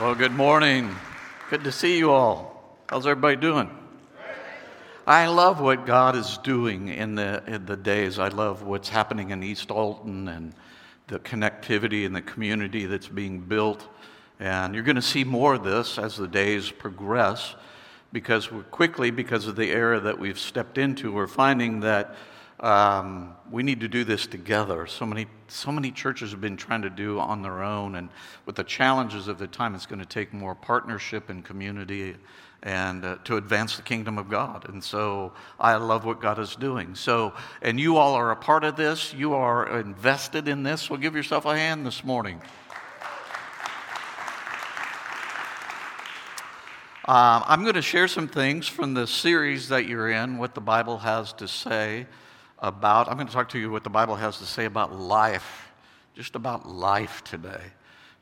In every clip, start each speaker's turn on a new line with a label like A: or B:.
A: Well, good morning. Good to see you all. How's everybody doing? I love what God is doing in the, in the days. I love what's happening in East Alton and the connectivity and the community that's being built. And you're going to see more of this as the days progress because we're quickly, because of the era that we've stepped into, we're finding that um, we need to do this together. So many, so many churches have been trying to do on their own, and with the challenges of the time, it's going to take more partnership and community and uh, to advance the kingdom of God. And so I love what God is doing. So, and you all are a part of this. You are invested in this. So give yourself a hand this morning. Um, I'm going to share some things from the series that you're in, what the Bible has to say about. I'm going to talk to you what the Bible has to say about life, just about life today.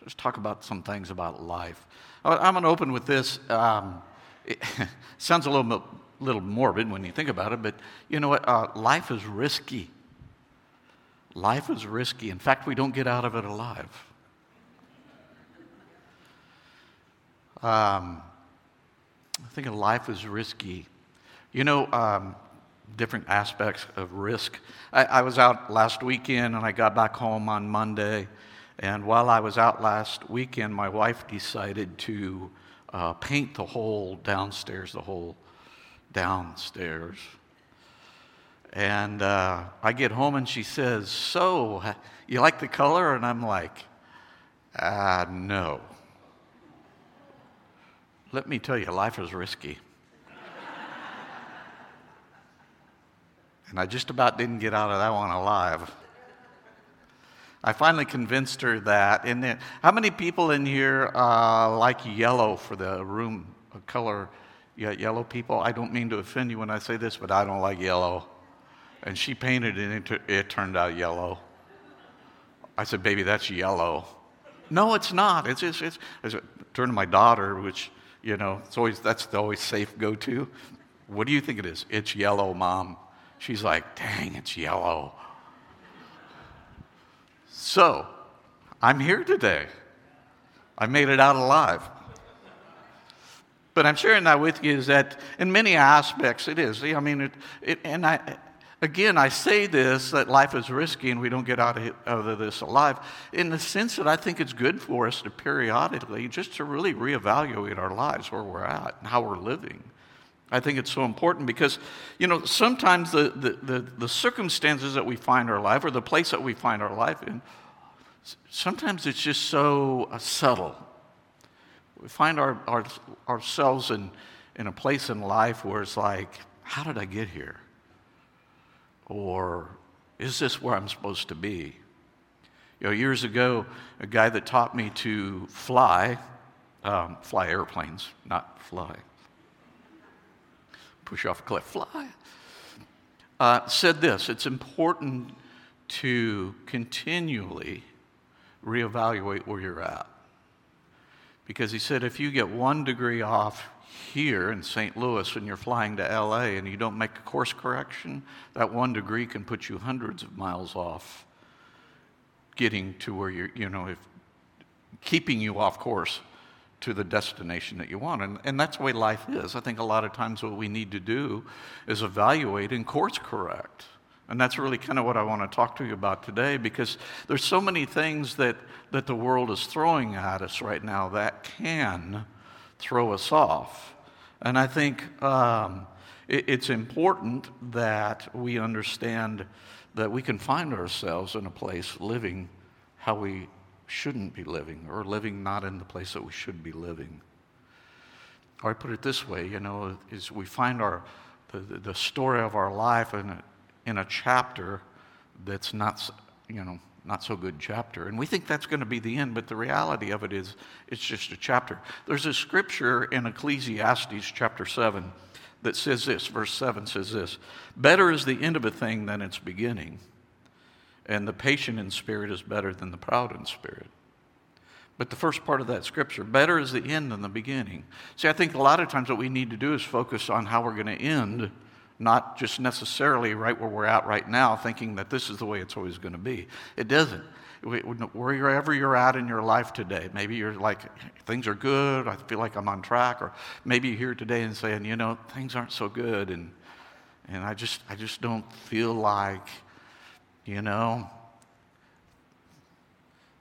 A: Just talk about some things about life. I'm going to open with this. Um, it sounds a little, little morbid when you think about it, but you know what? Uh, life is risky. Life is risky. In fact, we don't get out of it alive. Um, I think life is risky. You know, um, different aspects of risk. I, I, was out last weekend and I got back home on Monday. And while I was out last weekend, my wife decided to uh, paint the whole downstairs, the whole downstairs. And uh, I get home and she says, So, you like the color? And I'm like, Ah, no. Let me tell you, life is risky. And I just about didn't get out of that one alive. I finally convinced her that. And then, how many people in here uh, like yellow for the room color? Yeah, yellow people. I don't mean to offend you when I say this, but I don't like yellow. And she painted it, and it, turned out yellow. I said, "Baby, that's yellow." No, it's not. It's it's. it's turn to my daughter, which you know, it's always that's the always safe go-to. What do you think it is? It's yellow, mom. She's like, dang, it's yellow. So, I'm here today. I made it out alive. But I'm sharing that with you is that in many aspects it is. I mean, it, it, and I, again, I say this that life is risky and we don't get out of, of this alive in the sense that I think it's good for us to periodically just to really reevaluate our lives, where we're at, and how we're living. I think it's so important because, you know, sometimes the, the, the, the, circumstances that we find our life or the place that we find our life in, sometimes it's just so uh, subtle. We find our, our, ourselves in, in a place in life where it's like, how did I get here? Or is this where I'm supposed to be? You know, years ago, a guy that taught me to fly, um, fly airplanes, not fly push off a cliff, fly, uh, said this it's important to continually reevaluate where you're at. Because he said if you get one degree off here in St. Louis and you're flying to LA and you don't make a course correction, that one degree can put you hundreds of miles off getting to where you're, you know, if, keeping you off course to the destination that you want. And, and that's the way life is. I think a lot of times what we need to do is evaluate and course correct. And that's really kind of what I want to talk to you about today because there's so many things that, that the world is throwing at us right now that can throw us off. And I think um, it, it's important that we understand that we can find ourselves in a place living how we shouldn't be living or living not in the place that we should be living. Or I put it this way, you know, is we find our, the, the story of our life in a, in a chapter that's not, you know, not so good chapter. And we think that's going to be the end, but the reality of it is it's just a chapter. There's a scripture in Ecclesiastes chapter 7 that says this, verse 7 says this Better is the end of a thing than its beginning and the patient in spirit is better than the proud in spirit. But the first part of that scripture, better is the end than the beginning. See, I think a lot of times what we need to do is focus on how we're going to end not just necessarily right where we're at right now, thinking that this is the way it's always going to be. It doesn't. Wherever you're at in your life today, maybe you're like, things are good, I feel like I'm on track, or maybe you're here today and saying, you know, things aren't so good, and, and I, just, I just don't feel like, you know,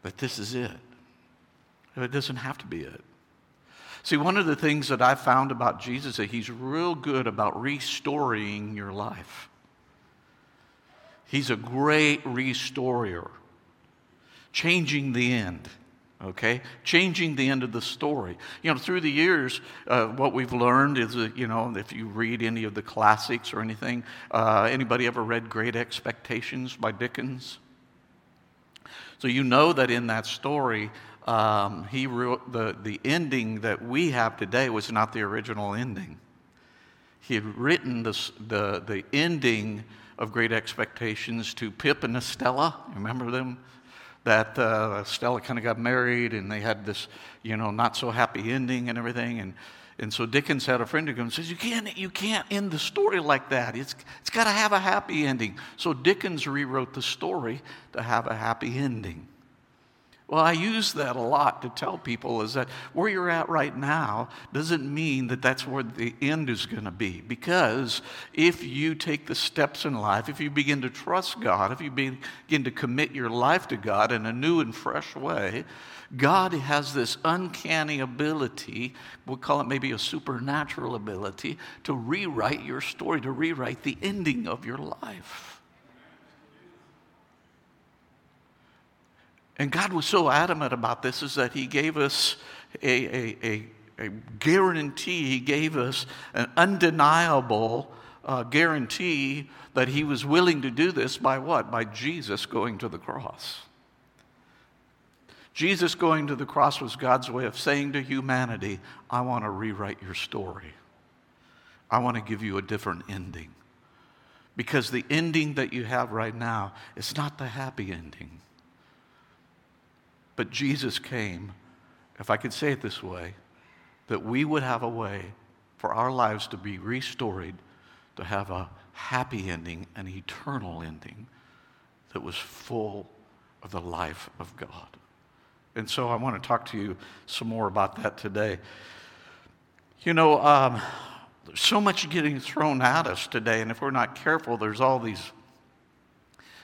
A: But this is it. It doesn't have to be it. See, one of the things that I found about Jesus is that he's real good about restoring your life. He's a great restorer, changing the end, okay? Changing the end of the story. You know, through the years, uh, what we've learned is that, you know, if you read any of the classics or anything, uh, anybody ever read Great Expectations by Dickens? So you know that in that story, um, he wrote the, the ending that we have today was not the original ending. He had written this, the, the ending of Great Expectations to Pip and Estella. Remember them? That uh, Stella kind of got married and they had this, you know, not so happy ending and everything. And, and so Dickens had a friend who comes and says, you can't, you can't end the story like that. It's, it's got to have a happy ending. So Dickens rewrote the story to have a happy ending. Well, I use that a lot to tell people is that where you're at right now doesn't mean that that's where the end is going to be. Because if you take the steps in life, if you begin to trust God, if you begin to commit your life to God in a new and fresh way, God has this uncanny ability, we'll call it maybe a supernatural ability, to rewrite your story, to rewrite the ending of your life. And God was so adamant about this is that He gave us a, a, a, a guarantee, He gave us an undeniable uh, guarantee that He was willing to do this by what? By Jesus going to the cross. Jesus going to the cross was God's way of saying to humanity, I want to rewrite your story. I want to give you a different ending. Because the ending that you have right now is not the happy ending. But Jesus came, if I could say it this way, that we would have a way for our lives to be restored, to have a happy ending, an eternal ending that was full of the life of God. And so I want to talk to you some more about that today. You know, um, so much getting thrown at us today, and if we're not careful, there's all these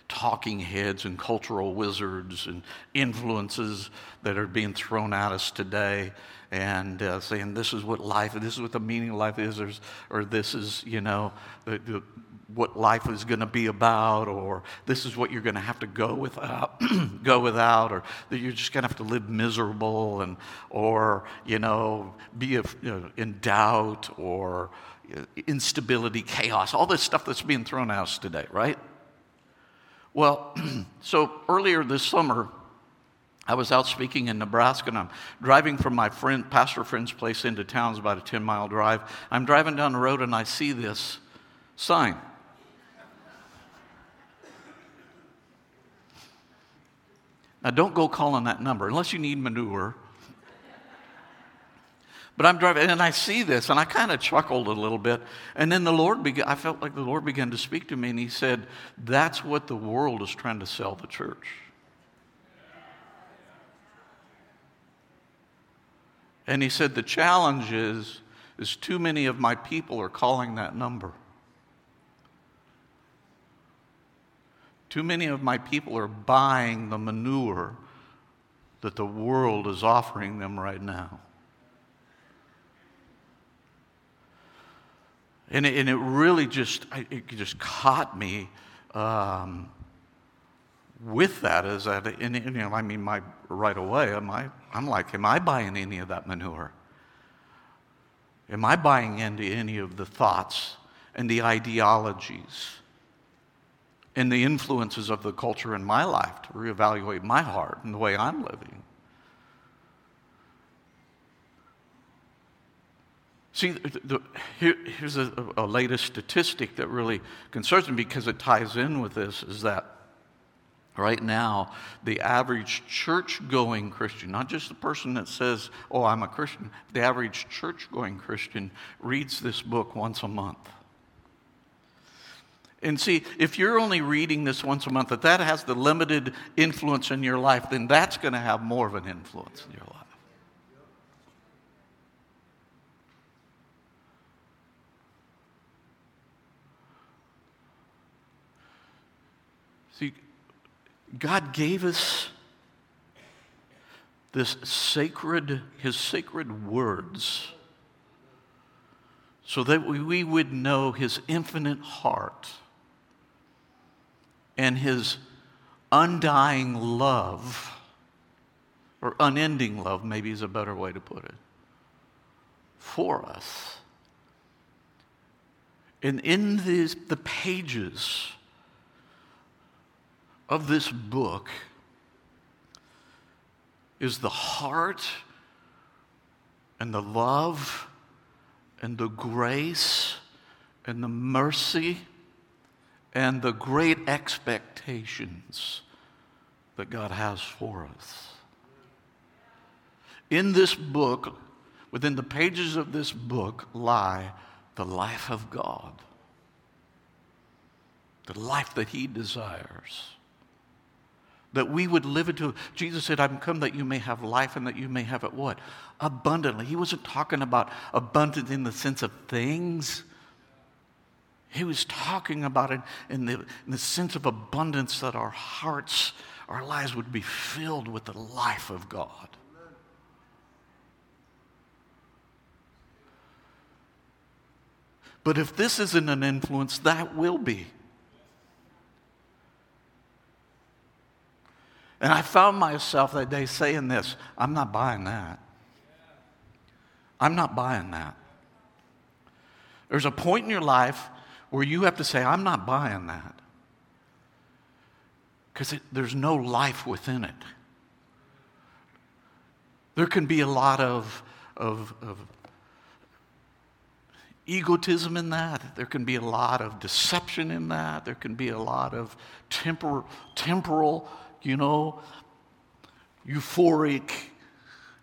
A: talking heads and cultural wizards and influences that are being thrown at us today and uh, saying this is what life this is what the meaning of life is or, or this is you know the, the, what life is going to be about or this is what you're going to have to go without go without or that you're just going to have to live miserable and or you know be a, you know, in doubt or uh, instability chaos all this stuff that's being thrown at us today right well, so earlier this summer, I was out speaking in Nebraska and I'm driving from my friend, pastor friend's place into town. It's about a 10 mile drive. I'm driving down the road and I see this sign. Now, don't go calling that number unless you need manure but I'm driving, and I see this, and I kind of chuckled a little bit. And then the Lord began, I felt like the Lord began to speak to me, and He said, That's what the world is trying to sell the church. And He said, The challenge is, is too many of my people are calling that number. Too many of my people are buying the manure that the world is offering them right now. And it, and it really just, it just caught me um, with that is that, and, you know, I mean, my, right away, am I, I'm like, am I buying any of that manure? Am I buying into any of the thoughts and the ideologies and the influences of the culture in my life to reevaluate my heart and the way I'm living? See, the, the, here, here's a, a latest statistic that really concerns me because it ties in with this is that right now, the average church going Christian, not just the person that says, Oh, I'm a Christian, the average church going Christian reads this book once a month. And see, if you're only reading this once a month, if that has the limited influence in your life, then that's going to have more of an influence in your life. See, God gave us this sacred, his sacred words, so that we would know his infinite heart and his undying love, or unending love, maybe is a better way to put it, for us. And in these, the pages of this book is the heart and the love and the grace and the mercy and the great expectations that God has for us. In this book, within the pages of this book, lie the life of God, the life that He desires that we would live into. Jesus said, I'm come that you may have life and that you may have it what? Abundantly. He wasn't talking about abundant in the sense of things. He was talking about it in the, in the sense of abundance that our hearts, our lives would be filled with the life of God. But if this isn't an influence, that will be. And I found myself that day saying this I'm not buying that. I'm not buying that. There's a point in your life where you have to say, I'm not buying that. Because there's no life within it. There can be a lot of, of, of egotism in that. There can be a lot of deception in that. There can be a lot of tempor- temporal you know, euphoric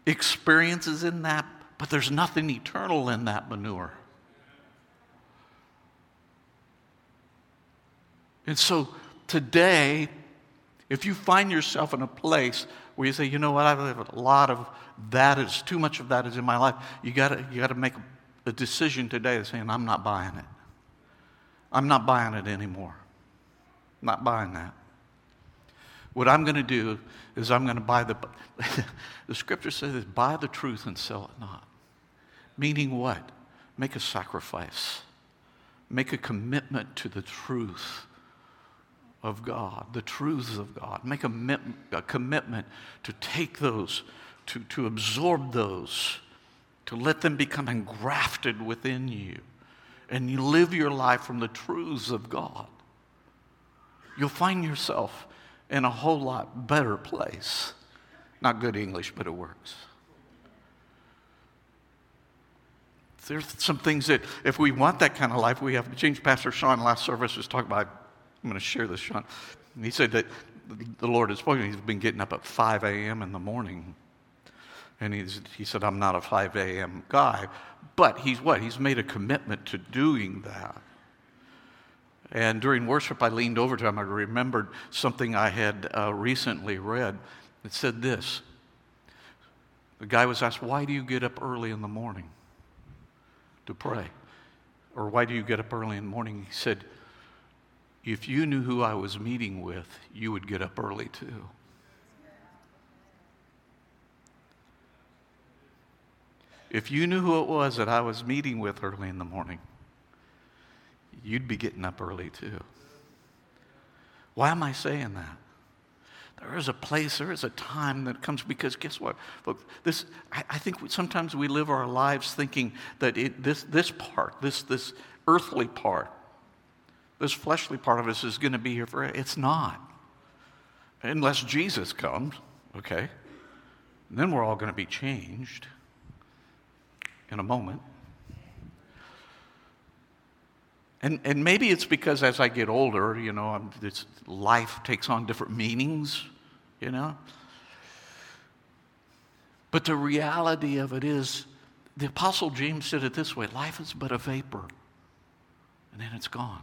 A: experiences in that, but there's nothing eternal in that manure. And so today, if you find yourself in a place where you say, you know what, I've a lot of that is too much of that is in my life, you gotta you gotta make a decision today saying, I'm not buying it. I'm not buying it anymore. I'm not buying that. What I'm going to do is I'm going to buy the, the scripture says, buy the truth and sell it not. Meaning what? Make a sacrifice. Make a commitment to the truth of God, the truths of God. Make a, a commitment to take those, to, to absorb those, to let them become engrafted within you. And you live your life from the truths of God. You'll find yourself in a whole lot better place. Not good English, but it works. There's some things that, if we want that kind of life, we have to change. Pastor Sean last service was talking about, I'm going to share this, Sean. He said that the Lord has spoken. He's been getting up at 5 a.m. in the morning. And he's, he said, I'm not a 5 a.m. guy. But he's what? He's made a commitment to doing that. And during worship, I leaned over to him. I remembered something I had uh, recently read. It said this The guy was asked, Why do you get up early in the morning to pray? Or why do you get up early in the morning? He said, If you knew who I was meeting with, you would get up early too. If you knew who it was that I was meeting with early in the morning, you'd be getting up early too. Why am I saying that? There is a place, there is a time that comes because guess what? Look, this, I, I think we, sometimes we live our lives thinking that it, this, this part, this, this earthly part, this fleshly part of us is going to be here forever. It's not. Unless Jesus comes, okay? And then we're all going to be changed in a moment. And, and maybe it's because as I get older, you know, this life takes on different meanings, you know. But the reality of it is, the Apostle James said it this way life is but a vapor, and then it's gone.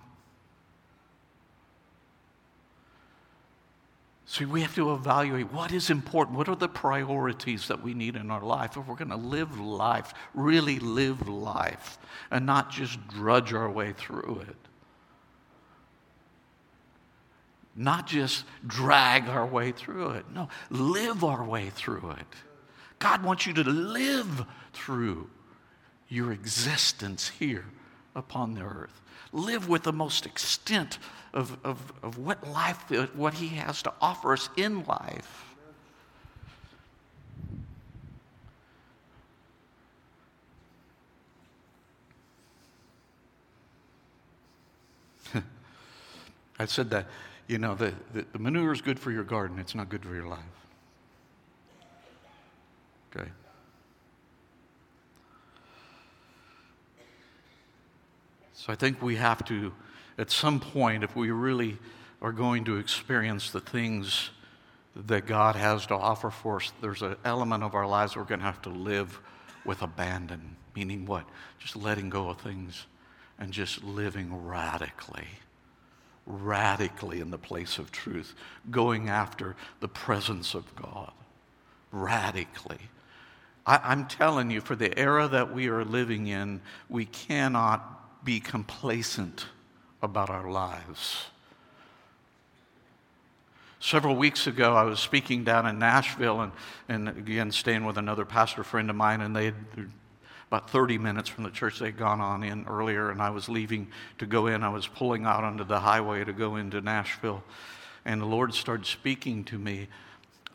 A: So we have to evaluate what is important. What are the priorities that we need in our life if we're going to live life, really live life, and not just drudge our way through it? Not just drag our way through it. No, live our way through it. God wants you to live through your existence here upon the earth. Live with the most extent of, of, of what life, what He has to offer us in life. I said that, you know, the, the, the manure is good for your garden, it's not good for your life. Okay? I think we have to at some point, if we really are going to experience the things that God has to offer for us, there's an element of our lives we're going to have to live with abandon. Meaning what? Just letting go of things and just living radically. Radically in the place of truth. Going after the presence of God. Radically. I, am telling you, for the era that we are living in, we cannot be complacent about our lives. Several weeks ago, I was speaking down in Nashville and, and again staying with another pastor friend of mine, and they had about 30 minutes from the church they'd gone on in earlier, and I was leaving to go in. I was pulling out onto the highway to go into Nashville, and the Lord started speaking to me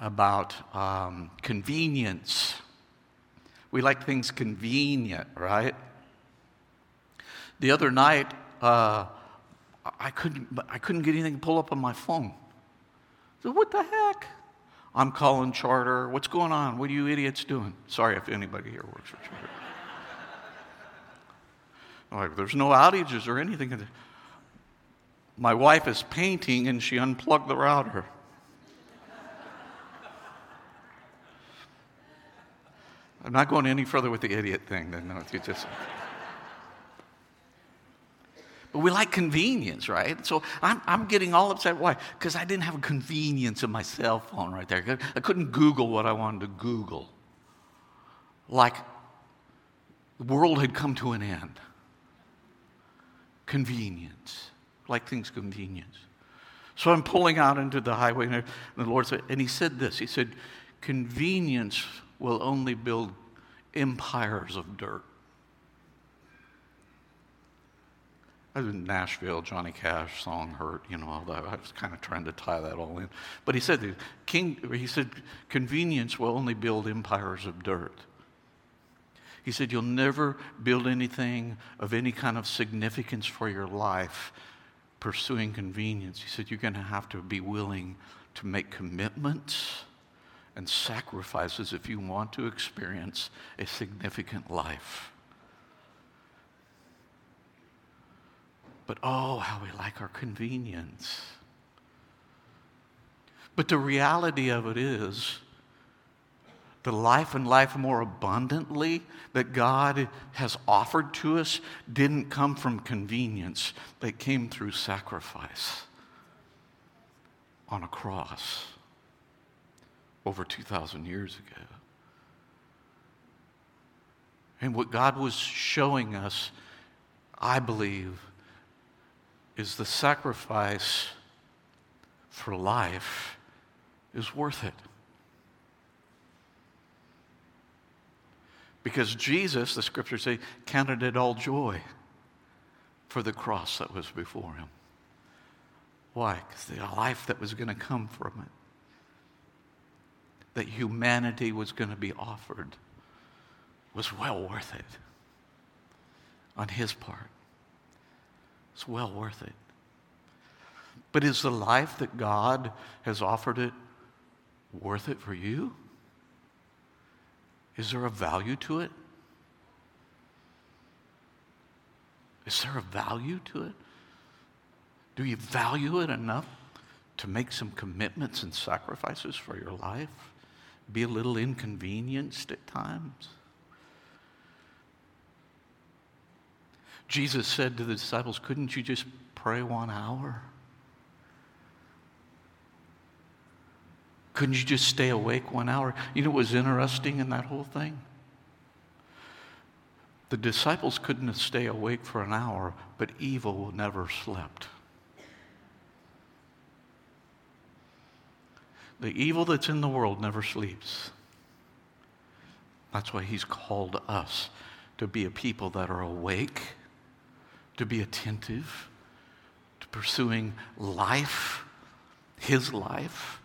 A: about um, convenience. We like things convenient, right? The other night, uh, I couldn't, I couldn't get anything to pull up on my phone. So what the heck? I'm calling charter. What's going on? What are you idiots doing? Sorry if anybody here works for charter. like, there's no outages or anything. My wife is painting and she unplugged the router. I'm not going any further with the idiot thing. Then no, it's just. But we like convenience, right? So I'm, I'm getting all upset. Why? Because I didn't have a convenience of my cell phone right there. I couldn't Google what I wanted to Google. Like the world had come to an end. Convenience. Like things convenience. So I'm pulling out into the highway, and the Lord said, and He said this He said, Convenience will only build empires of dirt. I was in Nashville, Johnny Cash song hurt, you know, all that. I was kind of trying to tie that all in. But he said, King, he said, convenience will only build empires of dirt. He said, You'll never build anything of any kind of significance for your life pursuing convenience. He said, You're going to have to be willing to make commitments and sacrifices if you want to experience a significant life. But oh, how we like our convenience. But the reality of it is, the life and life more abundantly that God has offered to us didn't come from convenience, they came through sacrifice on a cross over 2,000 years ago. And what God was showing us, I believe, is the sacrifice for life is worth it. Because Jesus, the scriptures say, counted it all joy for the cross that was before him. Why? Because the life that was going to come from it, that humanity was going to be offered, was well worth it on his part. It's well worth it. But is the life that God has offered it worth it for you? Is there a value to it? Is there a value to it? Do you value it enough to make some commitments and sacrifices for your life? Be a little inconvenienced at times? Jesus said to the disciples, Couldn't you just pray one hour? Couldn't you just stay awake one hour? You know what was interesting in that whole thing? The disciples couldn't stay awake for an hour, but evil never slept. The evil that's in the world never sleeps. That's why he's called us to be a people that are awake, to be attentive, to pursuing life, his life,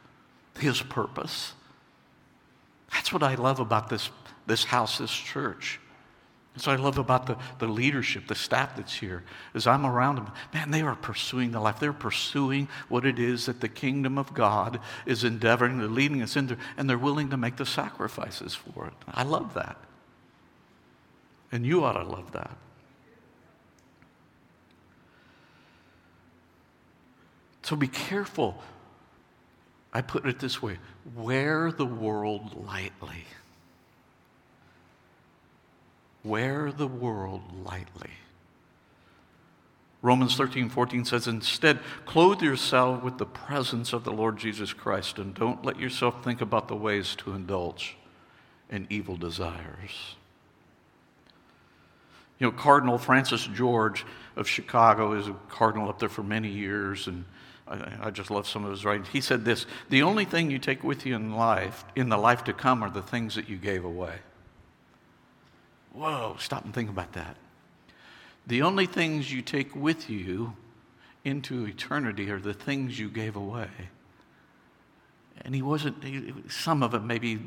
A: his purpose. That's what I love about this, this house, this church. That's what I love about the, the leadership, the staff that's here, is I'm around them. Man, they are pursuing the life. They're pursuing what it is that the kingdom of God is endeavoring, they're leading us into, and they're willing to make the sacrifices for it. I love that. And you ought to love that. So be careful. I put it this way wear the world lightly. Wear the world lightly. Romans 13, 14 says, Instead, clothe yourself with the presence of the Lord Jesus Christ and don't let yourself think about the ways to indulge in evil desires. You know, Cardinal Francis George of Chicago is a cardinal up there for many years, and I, just love some of his writings. He said this The only thing you take with you in life, in the life to come, are the things that you gave away. Whoa, stop and think about that. The only things you take with you into eternity are the things you gave away. And he wasn't, he, some of it maybe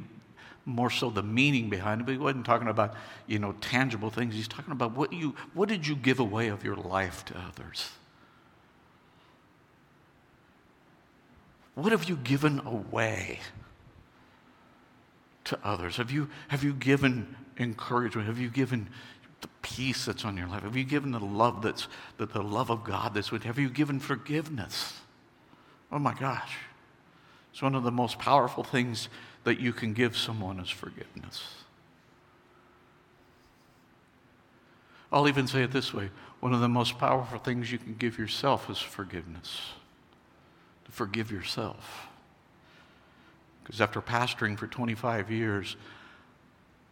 A: more so the meaning behind it, but he wasn't talking about, you know, tangible things. He's talking about what you, what did you give away of your life to others? What have you given away to others? Have you, have you given encouragement? Have you given the peace that's on your life? Have you given the love that's the, the love of God that's with? Have you given forgiveness? Oh my gosh. It's one of the most powerful things that you can give someone is forgiveness. I'll even say it this way one of the most powerful things you can give yourself is forgiveness. Forgive yourself. Because after pastoring for 25 years,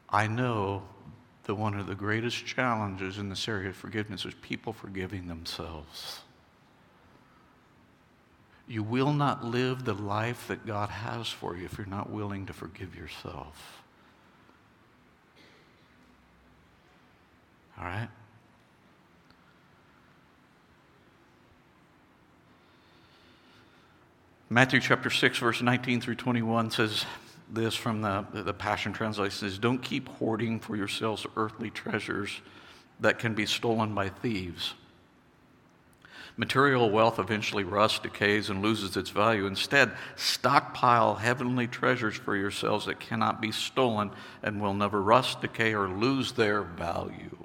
A: I know that one of the greatest challenges in this area of forgiveness is people forgiving themselves. You will not live the life that God has for you if you're not willing to forgive yourself. All right? Matthew chapter 6, verse 19 through 21 says, this from the, the Passion Translation is Don't keep hoarding for yourselves earthly treasures that can be stolen by thieves. Material wealth eventually rusts, decays, and loses its value. Instead, stockpile heavenly treasures for yourselves that cannot be stolen and will never rust, decay, or lose their value.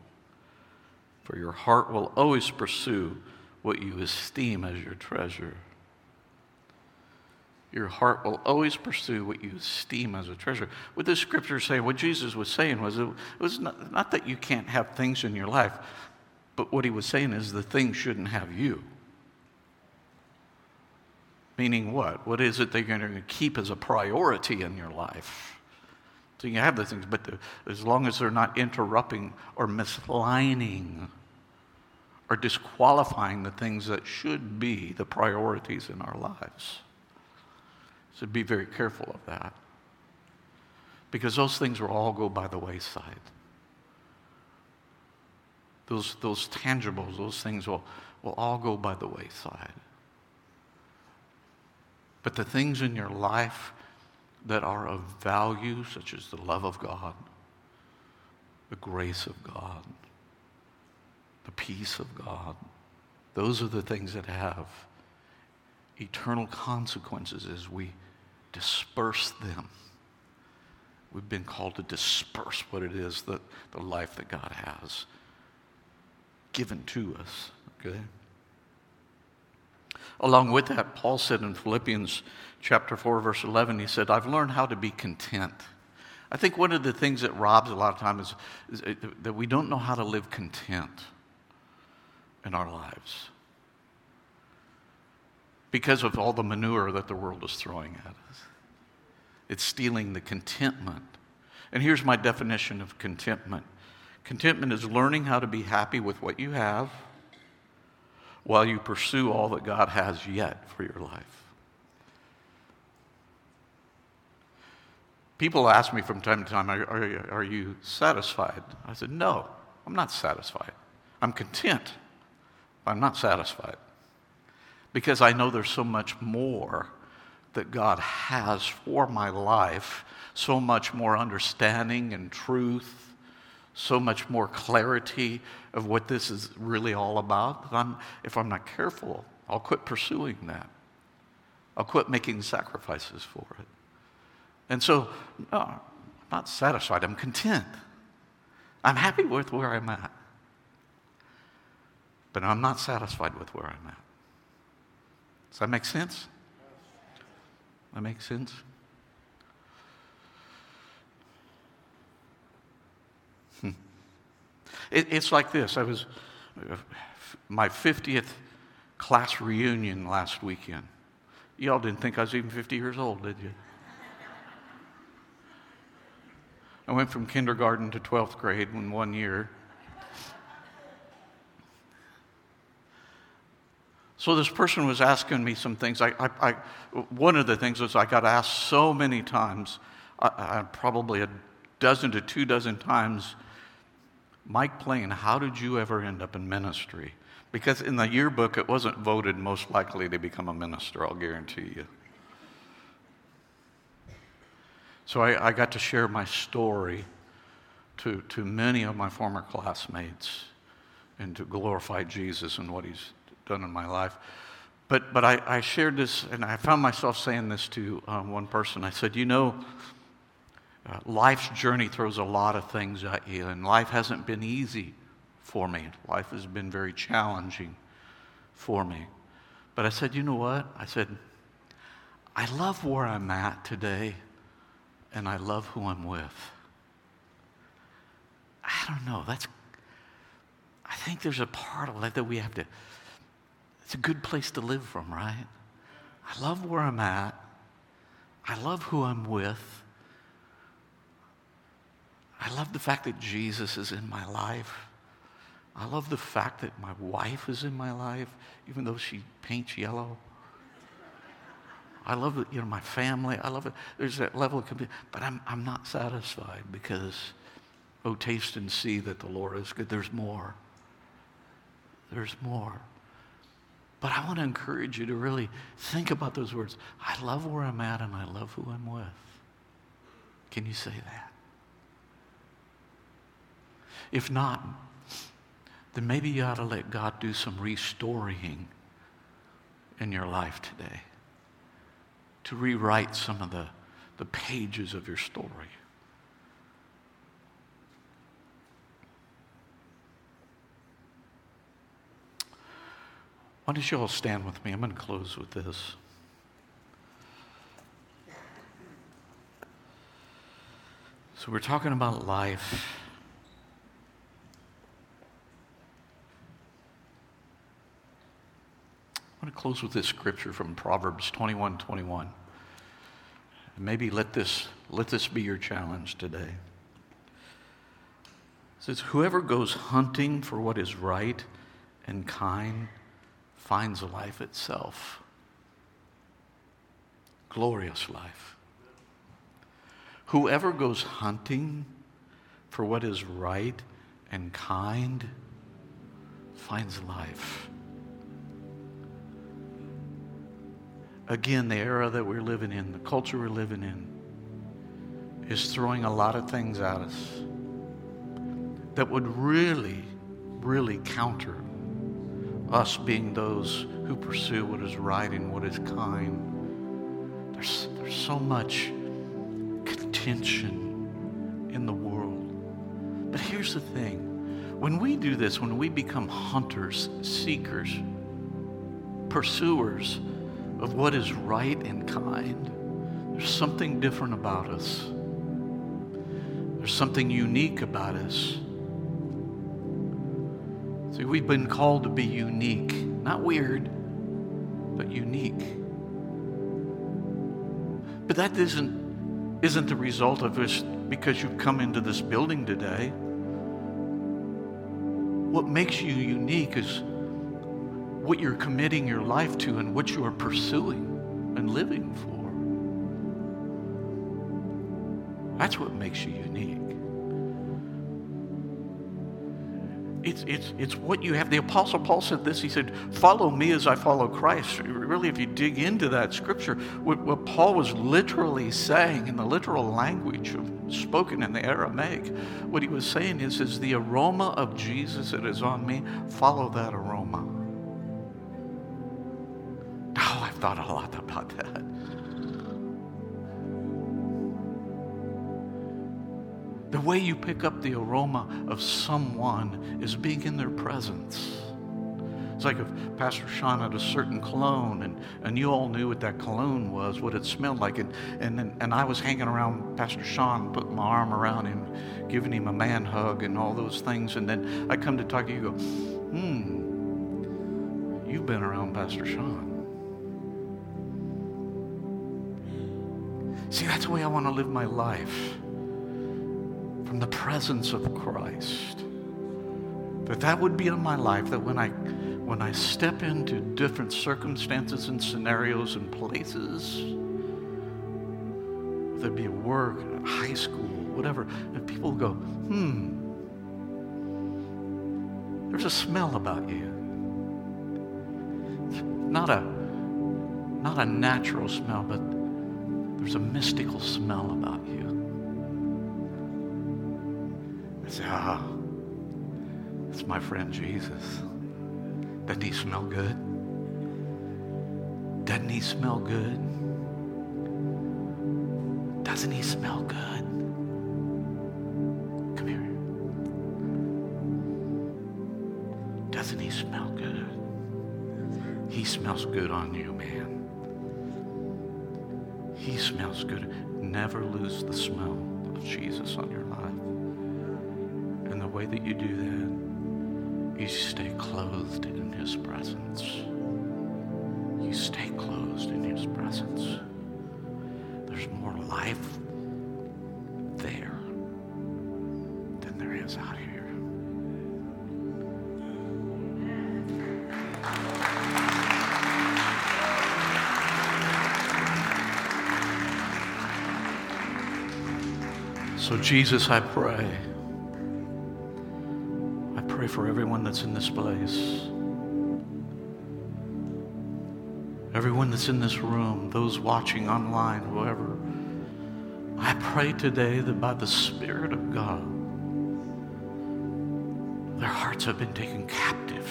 A: For your heart will always pursue what you esteem as your treasure your heart will always pursue what you esteem as a treasure. What this scripture saying, what Jesus was saying was, it was not, not that you can't have things in your life, but what he was saying is the things shouldn't have you. Meaning what? What is it that you're going to keep as a priority in your life? So you have the things, but the, as long as they're not interrupting or mislining or disqualifying the things that should be the priorities in our lives. So be very careful of that. Because those things will all go by the wayside. Those, those tangibles, those things will, will all go by the wayside. But the things in your life that are of value, such as the love of God, the grace of God, the peace of God, those are the things that have eternal consequences as we disperse them. We've been called to disperse what it is that the life that God has given to us. Okay? Along with that, Paul said in Philippians chapter 4, verse 11, he said, I've learned how to be content. I think one of the things that robs a lot of time is, is uh, that we don't know how to live content in our lives because of all the manure that the world is throwing at us. It's stealing the contentment. And here's my definition of contentment contentment is learning how to be happy with what you have while you pursue all that God has yet for your life. People ask me from time to time, are, are, are, you satisfied? I said, No, I'm not satisfied. I'm content, but I'm not satisfied. Because I know there's so much more that God has for my life, so much more understanding and truth, so much more clarity of what this is really all about. I'm, if I'm not careful, I'll quit pursuing that. I'll quit making sacrifices for it. And so, no, I'm not satisfied. I'm content. I'm happy with where I'm at. But I'm not satisfied with where I'm at. Does that make sense? That makes sense? Hmm. It, it's like this. I was my 50th class reunion last weekend. Y'all didn't think I was even 50 years old, did you? I went from kindergarten to 12th grade in one year. So this person was asking me some things. I, I, I, one of the things was I got asked so many times, probably a dozen to two dozen times, Mike Plain, how did you ever end up in ministry? Because in the yearbook, it wasn't voted most likely to become a minister, I'll guarantee you. So I, I got to share my story to, to many of my former classmates and to glorify Jesus and what he's done in my life. But, but I, I shared this, and I found myself saying this to um, one person. I said, You know, uh, life's journey throws a lot of things at you, and life hasn't been easy for me. Life has been very challenging for me. But I said, You know what? I said, I love where I'm at today and I love who I'm with. I don't know. That's, I think there's a part of that that we have to, it's a good place to live from, right? I love where I'm at. I love who I'm with. I love the fact that Jesus is in my life. I love the fact that my wife is in my life, even though she paints yellow. I love it, you know, my family. I love it. There's that level of commitment. But I'm, I'm not satisfied because, oh, taste and see that the Lord is good. There's more. There's more. But I want to encourage you to really think about those words. I love where I'm at and I love who I'm with. Can you say that? If not, then maybe you ought to let God do some restoring in your life today to rewrite some of the, the pages of your story. Why don't you all stand with me? I'm going to close with this. So, we're talking about life. I'm going to close with this scripture from Proverbs 21 21. Maybe let this, let this be your challenge today. It says, Whoever goes hunting for what is right and kind finds life itself. Glorious life. Whoever goes hunting for what is right and kind finds life. again, the era that we're living in, the culture we're living in, is throwing a lot of things at us that would really, really counter us being those who pursue what is right and what is kind. There's, there's so much contention in the world. But here's the thing when we do this, when we become hunters, seekers, pursuers, of what is right and kind. There's something different about us. There's something unique about us. See, we've been called to be unique, not weird, but unique. But that doesn't isn't the result of this because you've come into this building today. What makes you unique is what you're committing your life to and what you are pursuing and living for. That's what makes you unique. It's, it's, it's what you have. The Apostle Paul said this. He said, Follow me as I follow Christ. Really, if you dig into that scripture, what, what Paul was literally saying in the literal language of, spoken in the Aramaic, what he was saying is, is the aroma of Jesus that is on me, follow that aroma. Oh, I've thought a lot about that. The way you pick up the aroma of someone is being in their presence. It's like if Pastor Sean had a certain cologne and, and you all knew what that cologne was, what it smelled like. And, and, and I was hanging around Pastor Sean, putting my arm around him, giving him a man hug and all those things. And then I come to talk to you, go, hmm, you've been around Pastor Sean. See, that's the way I want to live my life from the presence of Christ. That that would be in my life, that when I when I step into different circumstances and scenarios and places, there'd be work, high school, whatever, and people go, hmm, there's a smell about you. Not a not a natural smell, but there's a mystical smell about you. I say, ah, it's my friend Jesus. Doesn't he smell good? Doesn't he smell good? Doesn't he smell good? Come here. Doesn't he smell good? He smells good on you, man. He smells good. Never lose the smell of Jesus on your way that you do that, you stay clothed in His presence. You stay clothed in His presence. There's more life there than there is out here. So, Jesus, I pray for everyone that's in this place. Everyone that's in this room, those watching online, whoever. I pray today that by the Spirit of God, their hearts have been taken captive.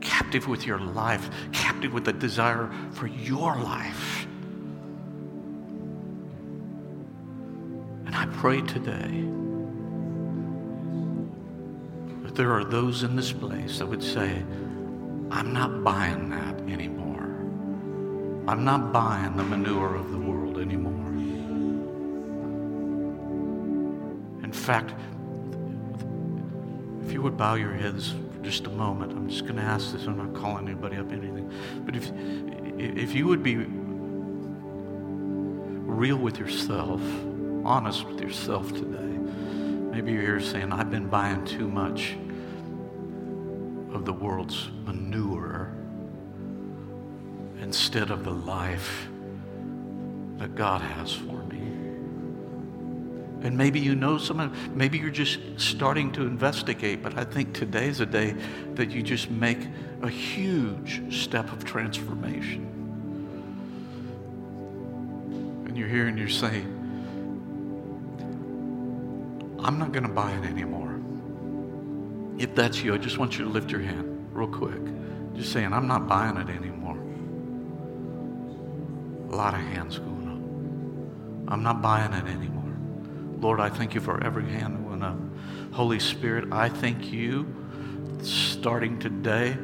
A: Captive with your life, captive with the desire for your life. And I pray today there are those in this place that would say, I'm not buying that anymore. I'm not buying the manure of the world anymore. In fact, if you would bow your heads for just a moment, I'm just going to ask this. I'm not calling anybody up anything. But if, if you would be real with yourself, honest with yourself today, maybe you're here saying, I've been buying too much the world's manure instead of the life that God has for me. And maybe you know someone, maybe you're just starting to investigate, but I think today's a day that you just make a huge step of transformation. And you're here and you're saying, I'm not going to buy it anymore. If that's you, I just want you to lift your hand real quick. Just saying, I'm not buying it anymore. A lot of hands going up. I'm not buying it anymore. Lord, I thank you for every hand that went up. Holy Spirit, I thank you starting today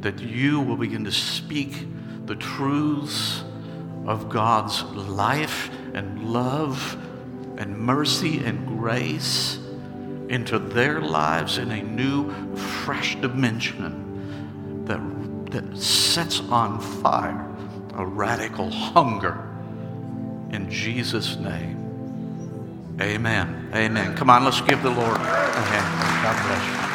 A: that you will begin to speak the truths of God's life and love and mercy and grace into their lives in a new, fresh dimension that, that sets on fire a radical hunger In Jesus' name. Amen. Amen. Come on, let's give the Lord a hand. God bless you.